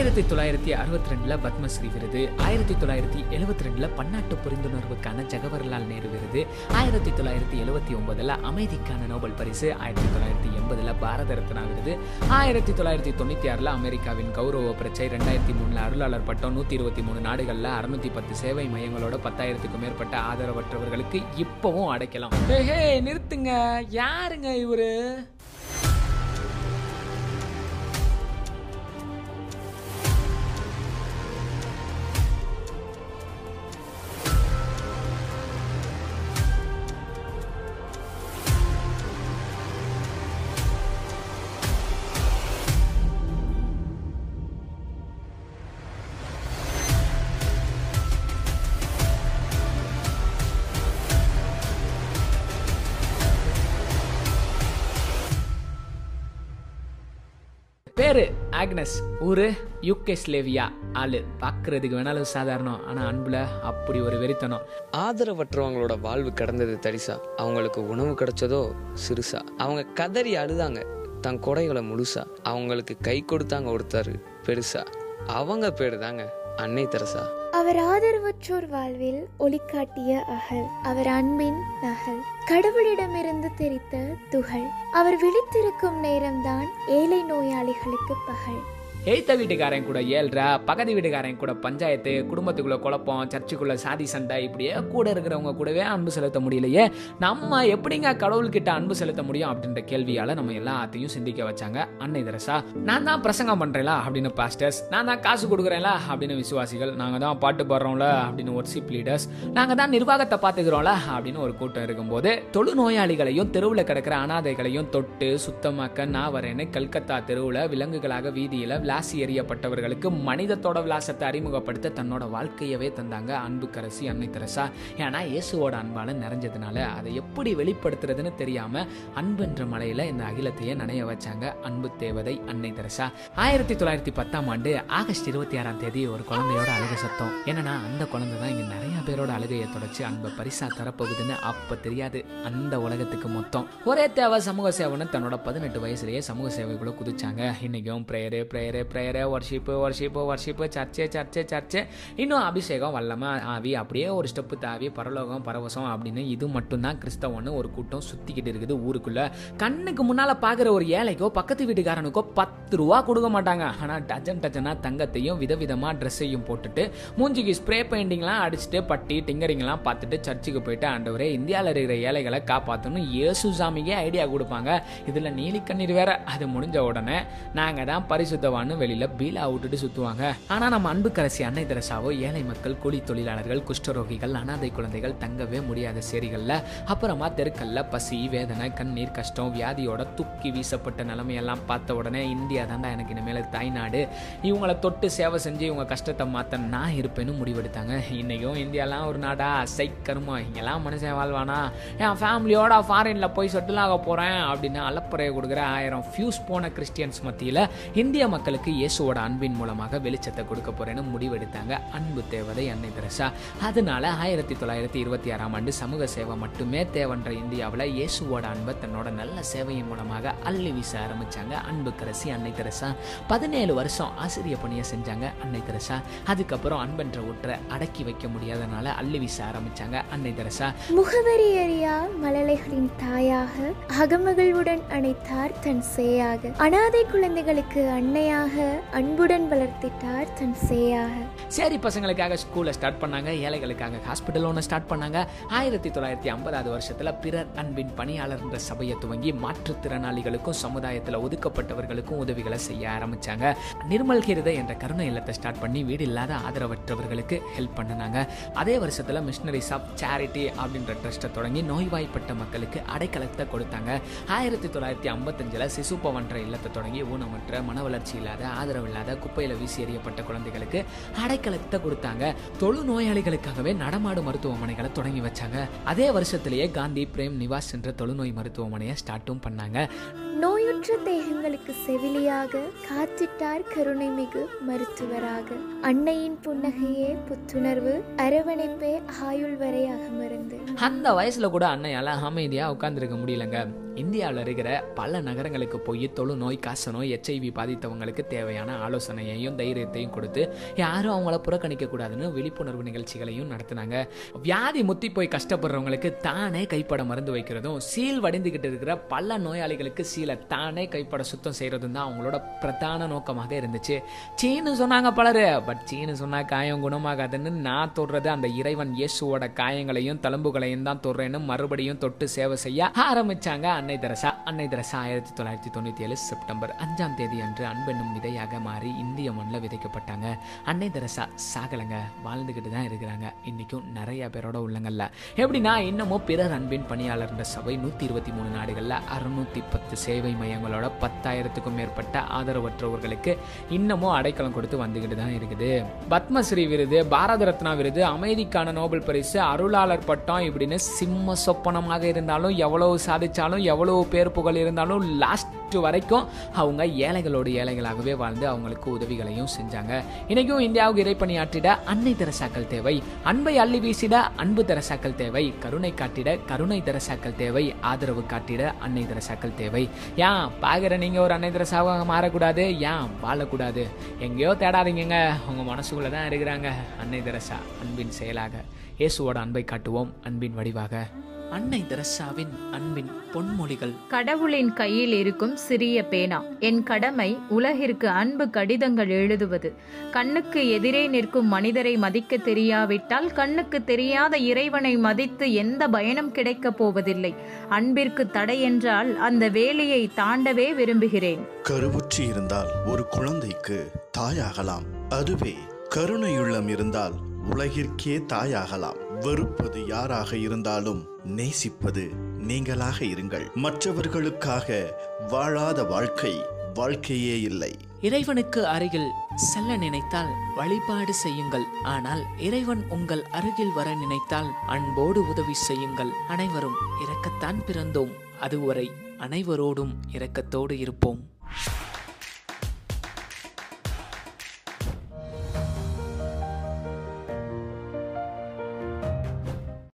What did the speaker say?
ஆயிரத்தி தொள்ளாயிரத்தி அறுபத்தி ரெண்டுல பத்மஸ்ரீ விருது ஆயிரத்தி தொள்ளாயிரத்தி எழுபத்தி ரெண்டுல பன்னாட்டு புரிந்துணர்வுக்கான ஜவஹர்லால் நேரு விருது ஆயிரத்தி தொள்ளாயிரத்தி எழுபத்தி ஒன்பதுல அமைதிக்கான நோபல் பரிசு ஆயிரத்தி தொள்ளாயிரத்தி எண்பதுல பாரத ரத்னா விருது ஆயிரத்தி தொள்ளாயிரத்தி தொண்ணூத்தி ஆறுல அமெரிக்காவின் கௌரவ பிரச்சை ரெண்டாயிரத்தி மூணுல அருளாளர் பட்டம் நூத்தி இருபத்தி மூணு நாடுகள்ல அறுநூத்தி பத்து சேவை மையங்களோட பத்தாயிரத்துக்கும் மேற்பட்ட ஆதரவற்றவர்களுக்கு இப்பவும் அடைக்கலாம். நிறுத்துங்க. யாருங்க இவரு? பேரு ஆக்னஸ். ஊரு யூகேஸ்லேவியா. ஆளு பார்க்கறதுக்கு வேணாலும் சாதாரணம். ஆனா அன்புல அப்படி ஒரு வெறித்தனம். ஆதரவற்றவங்களோட வாழ்வு கடந்தது தரிசா. அவங்களுக்கு உணவு கிடைச்சதோ சிறுசா. அவங்க கதறி அழுதாங்க. தன் கொடைகளை முழுசா. அவங்களுக்கு கை கொடுத்தாங்க ஒருத்தர் பெருசா. அவங்க பேரு தாங்க அன்னை தெரசா. அவர் ஆதரவற்றோர் வாழ்வில் ஒளிகாட்டிய அகல். அவர் அன்பின் நகல். கடவுளிடமிருந்து தெரித்த துகள் அவர் விழித்திருக்கும் நேரம்தான் ஏழை நோயாளிகளுக்கு பகல். எய்த்த வீட்டுக்காரன் கூட ஏழ்ரா பக்கத்து வீட்டுக்காரன் கூட பஞ்சாயத்து குடும்பத்துக்குள்ள குழப்பம் சர்ச்சுக்குள்ள சாதி சண்டை இப்படியே கூட இருக்கிறவங்க கூடவே அன்பு செலுத்த முடியலையே. நம்ம எப்படிங்க கடவுள்கிட்ட அன்பு செலுத்த முடியும் அப்படின்ற கேள்வியால நம்ம எல்லாத்தையும் சிந்திக்க வச்சாங்க அன்னை தெரசா. நான் தான் பிரசங்கம் பண்றேன்ல அப்படின்னு பாஸ்டர்ஸ் நான் தான் காசு கொடுக்குறேன்ல அப்படின்னு விசுவாசிகள் நாங்க தான் பாட்டு பாடுறோம்ல அப்படின்னு ஒர்ஷிப் லீடர்ஸ் நாங்க தான் நிர்வாகத்தை பார்த்துக்கிறோம்ல அப்படின்னு ஒரு கூட்டம் இருக்கும்போது தொழு நோயாளிகளையும் தெருவில் கிடக்கிற அனாதைகளையும் தொட்டு சுத்தமாக்க நான் வரேன்னு கல்கத்தா தெருவில் விலங்குகளாக வீதியில் விளாசி எறியப்பட்டவர்களுக்கு மனிதத்தோட விளாசத்தை அறிமுகப்படுத்த தன்னோட வாழ்க்கையவே தந்தாங்க அன்புக்கரசி அன்னை தெரசா. ஏன்னா இயேசுவோட அன்பால நிறைஞ்சதுனால அதை எப்படி வெளிப்படுத்துறதுன்னு தெரியாம அன்புன்ற மலையில இந்த அகிலத்தையே நனைய வச்சாங்க அன்பு தேவதை அன்னை தெரசா. ஆயிரத்தி தொள்ளாயிரத்தி பத்தாம் ஆண்டு ஆகஸ்ட் இருபத்தி ஆறாம் தேதி ஒரு குழந்தையோட அழுக சத்தம். என்னன்னா அந்த குழந்தை தான் இங்க நிறைய பேரோட அழுகையை தொடச்சு அன்பை பரிசா தரப்போகுதுன்னு அப்ப தெரியாது அந்த உலகத்துக்கு மொத்தம். ஒரே தேவை சமூக சேவைன்னு தன்னோட பதினெட்டு வயசுலயே சமூக சேவைகளை குதிச்சாங்க. இன்னைக்கும் prayer prayer prayer worship worship worship சர்ச்சே சர்ச்சே சர்ச்சே இன்னும் அபிஷேகம் வல்லமா ஆவி அப்படியே ஒரு ஸ்டெப்பு தாவி பரலோகம் பரவசம் அப்படின்னு இது மட்டும்தான் கிறிஸ்தவன்னு ஒரு கூட்டம் சுற்றிக்கிட்டு இருக்குது ஊருக்குள்ளே. கண்ணுக்கு முன்னால் பார்க்குற ஒரு ஏழைக்கோ பக்கத்து வீட்டுக்காரனுக்கோ பத்து ரூபா கொடுக்க மாட்டாங்க. ஆனால் டஜன் டஜனாக தங்கத்தையும் விதவிதமாக ட்ரெஸ்ஸையும் போட்டுட்டு மூஞ்சிக்கு ஸ்ப்ரே பெயிண்டிங்லாம் அடிச்சுட்டு பட்டி டிங்கரிங்லாம் பார்த்துட்டு சர்ச்சுக்கு போயிட்டு ஆண்டவரே இந்தியாவில் இருக்கிற ஏழைகளை காப்பாற்றணும் இயேசு சாமிக்கே ஐடியா கொடுப்பாங்க. இதில் நீலிக்கண்ணீர் வேற அது முடிஞ்ச உடனே நாங்கள் தான் பரிசுத்தவான்னு வெளியில பீலா விட்டுட்டு சுத்துவாங்க. ஆனா நம்ம அன்புக்கரசி அன்னை தெரசாவோ ஏழை மக்கள் கூலி தொழிலாளர்கள் குஷ்டரோகிகள் அனாதை குழந்தைகள் தங்கவே முடியாத சேரிகள்ல அப்புறமா தெருக்கல்ல பசி வேதனை கண்ணீர் கஷ்டம் வியாதியோட தூக்கி வீசப்பட்ட நிலைமையெல்லாம் பார்த்த உடனே இந்தியா தாண்டா எனக்கு இனிமேல் தாய்நாடு. இவங்கள தொட்டு சேவை செஞ்சு இவங்க கஷ்டத்தை மாத்த நான் இருப்பேன்னு முடிவெடுத்தாங்க. இன்னைக்கும் இந்தியாலாம் ஒரு நாடா சைக்கருமா இங்கெல்லாம் மனுஷன் வாழ்வானா? என் ஃபேமிலியோட ஃபாரின்ல போய் செட்டில் ஆக போறேன் அப்படின்னு அலப்பறைய கொடுக்குற ஆயிரம் ஃபியூஸ் போன கிறிஸ்டியன்ஸ் மத்தியில் இந்திய மக்களுக்கு இயேசுவோட அன்பின் மூலமாக வெளிச்சத்தை கொடுக்க போறேன்னு முடிவெடுத்தாங்க. அன்பு தேவதை அன்னை தெரசா அதனால ஆயிரத்தி தொள்ளாயிரத்தி இருபத்தி ஆறாம் ஆண்டு சமூக சேவை மட்டுமே தேவன்ற இந்தியாவில் இயேசுவோட அன்பை தன்னோட நல்ல சேவையின் மூலமாக அள்ளி வீச ஆரம்பிச்சாங்க. அன்புக்கரசி அன்னை தெரசா பதினேழு வருஷம் ஆசிரிய பணியை செஞ்சாங்க அன்னை தெரசா அதுக்கப்புறம் அன்பென்ற ஒற்றை அடக்கி வைக்க முடியாதனால அள்ளி வீச ஆரம்பிச்சாங்க அன்னை தெரசா முகவரி அறியா மழலைகளின் தாயாக அகமகளுடன் அணைத்தார் தன் சேயாக. அனாதை குழந்தைகளுக்கு அன்னையாக அன்புடன் வளர்த்திட்டார் தன் சேயாக. சரி பசங்களுக்காக ஸ்கூலை ஸ்டார்ட் பண்ணாங்க ஏழைகளுக்காக ஹாஸ்பிட்டல் ஒன்று ஸ்டார்ட் பண்ணாங்க. ஆயிரத்தி தொள்ளாயிரத்தி ஐம்பதாவது வருஷத்தில் பிறர் அன்பின் பணியாளர் என்ற சபையை துவங்கி மாற்றுத்திறனாளிகளுக்கும் சமுதாயத்தில் ஒதுக்கப்பட்டவர்களுக்கும் உதவிகளை செய்ய ஆரம்பித்தாங்க நிர்மல் கிருதை என்ற கருணை இல்லத்தை ஸ்டார்ட் பண்ணி வீடு இல்லாத ஆதரவற்றவர்களுக்கு ஹெல்ப் பண்ணினாங்க. அதே வருஷத்தில் மிஷினரிஸ் ஆஃப் சேரிட்டி அப்படின்ற ட்ரஸ்ட்டை தொடங்கி நோய்வாய்ப்பட்ட மக்களுக்கு அடைக்கலத்தை கொடுத்தாங்க. ஆயிரத்தி தொள்ளாயிரத்தி ஐம்பத்தஞ்சில் சிசுப்பவன்ற இல்லத்தை தொடங்கி ஊனமற்ற மன வளர்ச்சி இல்லாத ஆதரவு இல்லாத குப்பையில் வீசி எறியப்பட்ட குழந்தைகளுக்கு அடைக்கலத்தை கொடுத்தாங்க. தொழு நோயாளிகளுக்காகவே நடமாடு மருத்துவமனைகளை தொடங்கி வச்சாங்க. அதே வருஷத்திலேயே காந்தி பிரேம் நிவாஸ் என்ற தொழுநோய் மருத்துவமனையை ஸ்டார்ட்டும் பண்ணாங்க. நோயுற்ற தேகங்களுக்கு செவிலியாக காத்திட்டார் கருணை மிகு மருத்துவராக. அன்னையின் புன்னகையே புத்துணர்வு அரவணைப்பே ஆயுள் வரை அகமருந்து அந்த வயசுல கூட அன்னையால அமைதியா உட்கார்ந்துருக்க முடியலங்க. இந்தியாவில் இருக்கிற பல நகரங்களுக்கு போய் தொழுநோய் காசநோய் எச்ஐவி பாதித்தவங்களுக்கு தேவையான ஆலோசனையையும் தைரியத்தையும் கொடுத்து யாரும் அவங்கள புறக்கணிக்க கூடாதுன்னு விழிப்புணர்வு நிகழ்ச்சிகளையும் நடத்தினாங்க. வியாதி முத்தி போய் கஷ்டப்படுறவங்களுக்கு தானே கைப்பட மருந்து வைக்கிறதும் சீல் வடிந்துகிட்டு இருக்கிற பல நோயாளிகளுக்கு சீலை தானே கைப்பட சுத்தம் செய்யறதும் தான் அவங்களோட பிரதான நோக்கமாக இருந்துச்சு. சீனு சொன்னாங்க பலரு பட் சீனு சொன்னா காயம் குணமாகாதுன்னு நான் தொடுறது அந்த இறைவன் இயேசுவோட காயங்களையும் தழும்புகளையும் தான் தொடுறேன்னு மறுபடியும் தொட்டு சேவை செய்ய ஆரம்பிச்சாங்க. அன்னை தெரசா அன்னை தெரசா ஆயிரத்தி தொள்ளாயிரத்தி தொண்ணூற்றி ஏழு செப்டம்பர் அஞ்சாம் தேதி அன்று அன்பெண்ணும் விதையாக மாறி இந்திய மண்ணில் விதைக்கப்பட்டாங்க. அன்னை தெரசா சாகலைங்க. வாழ்ந்துக்கிட்டு தான் இருக்கிறாங்க. இன்றைக்கும் நிறைய பேரோட உள்ளங்கள்ல. எப்படின்னா இன்னமும் பிறர் அன்பின் பணியாளர்ன்ற சபை நூற்றி இருபத்தி மூணு நாடுகளில் அறுநூற்றி பத்து சேவை மையங்களோட பத்தாயிரத்துக்கும் மேற்பட்ட ஆதரவற்றவர்களுக்கு இன்னமும் அடைக்கலம் கொடுத்து வந்துக்கிட்டு தான் இருக்குது. பத்மஸ்ரீ விருது பாரத ரத்னா விருது அமைதிக்கான நோபல் பரிசு அருளாளர் பட்டம் இப்படின்னு சிம்ம சொப்பனமாக இருந்தாலும் எவ்வளவு சாதிச்சாலும் எவ்வளவு பேர் புகழ் இருந்தாலும் லாஸ்ட் வரைக்கும் அவங்க ஏழைகளோடு ஏழைகளாகவே வாழ்ந்து அவங்களுக்கு உதவிகளையும் செஞ்சாங்க. இன்னைக்கும் இந்தியாவுக்கு இறைப்பணியாற்றிட அன்னை தெரசாக்கள் தேவை அன்பை அள்ளி வீசிட அன்பு தெரசாக்கள் தேவை கருணை காட்டிட கருணை தெரசாக்கள் தேவை ஆதரவு காட்டிட அன்னை தெரசாக்கள் தேவை. ஏன் பாக்குற நீங்க ஒரு அன்னை தெரசாவாக மாறக்கூடாது? ஏன் வாழக்கூடாது? எங்கேயோ தேடாதீங்கங்க. உங்க மனசுக்குள்ள தான் இருக்கிறாங்க அன்னை தெரசா அன்பின் செயலாக. இயேசுவோட அன்பை காட்டுவோம் அன்பின் வடிவாக. அன்னை தெரசாவின் அன்பின் பொன்மொழிகள். கடவுளின் கையில் இருக்கும் சிறிய பேனா. என் கடமை உலகிற்கு அன்பு கடிதங்கள் எழுதுவது. கண்ணுக்கு எதிரே நிற்கும் மனிதரை மதிக்க தெரியாவிட்டால் கண்ணுக்கு தெரியாத இறைவனை மதித்து எந்த பயனும் கிடைக்கப் போவதில்லை. அன்பிற்கு தடை என்றால் அந்த வேலையை தாண்டவே விரும்புகிறேன். கருவுற்றி இருந்தால் ஒரு குழந்தைக்கு தாயாகலாம். அதுவே கருணையுள்ளம் இருந்தால் உலகிற்கே தாயாகலாம். வெறுப்பது யாராக இருந்தாலும் நேசிப்பது நீங்களாக இருங்கள். மற்றவர்களுக்காக வாழாத வாழ்க்கை வாழ்க்கையே இல்லை. இறைவனுக்கு அருகில் செல்ல நினைத்தால் வழிபாடு செய்யுங்கள். ஆனால் இறைவன் உங்கள் அருகில் வர நினைத்தால் அன்போடு உதவி செய்யுங்கள். அனைவரும் இறக்கத்தான் பிறந்தோம். அதுவரை அனைவரோடும் இரக்கத்தோடு இருப்போம்.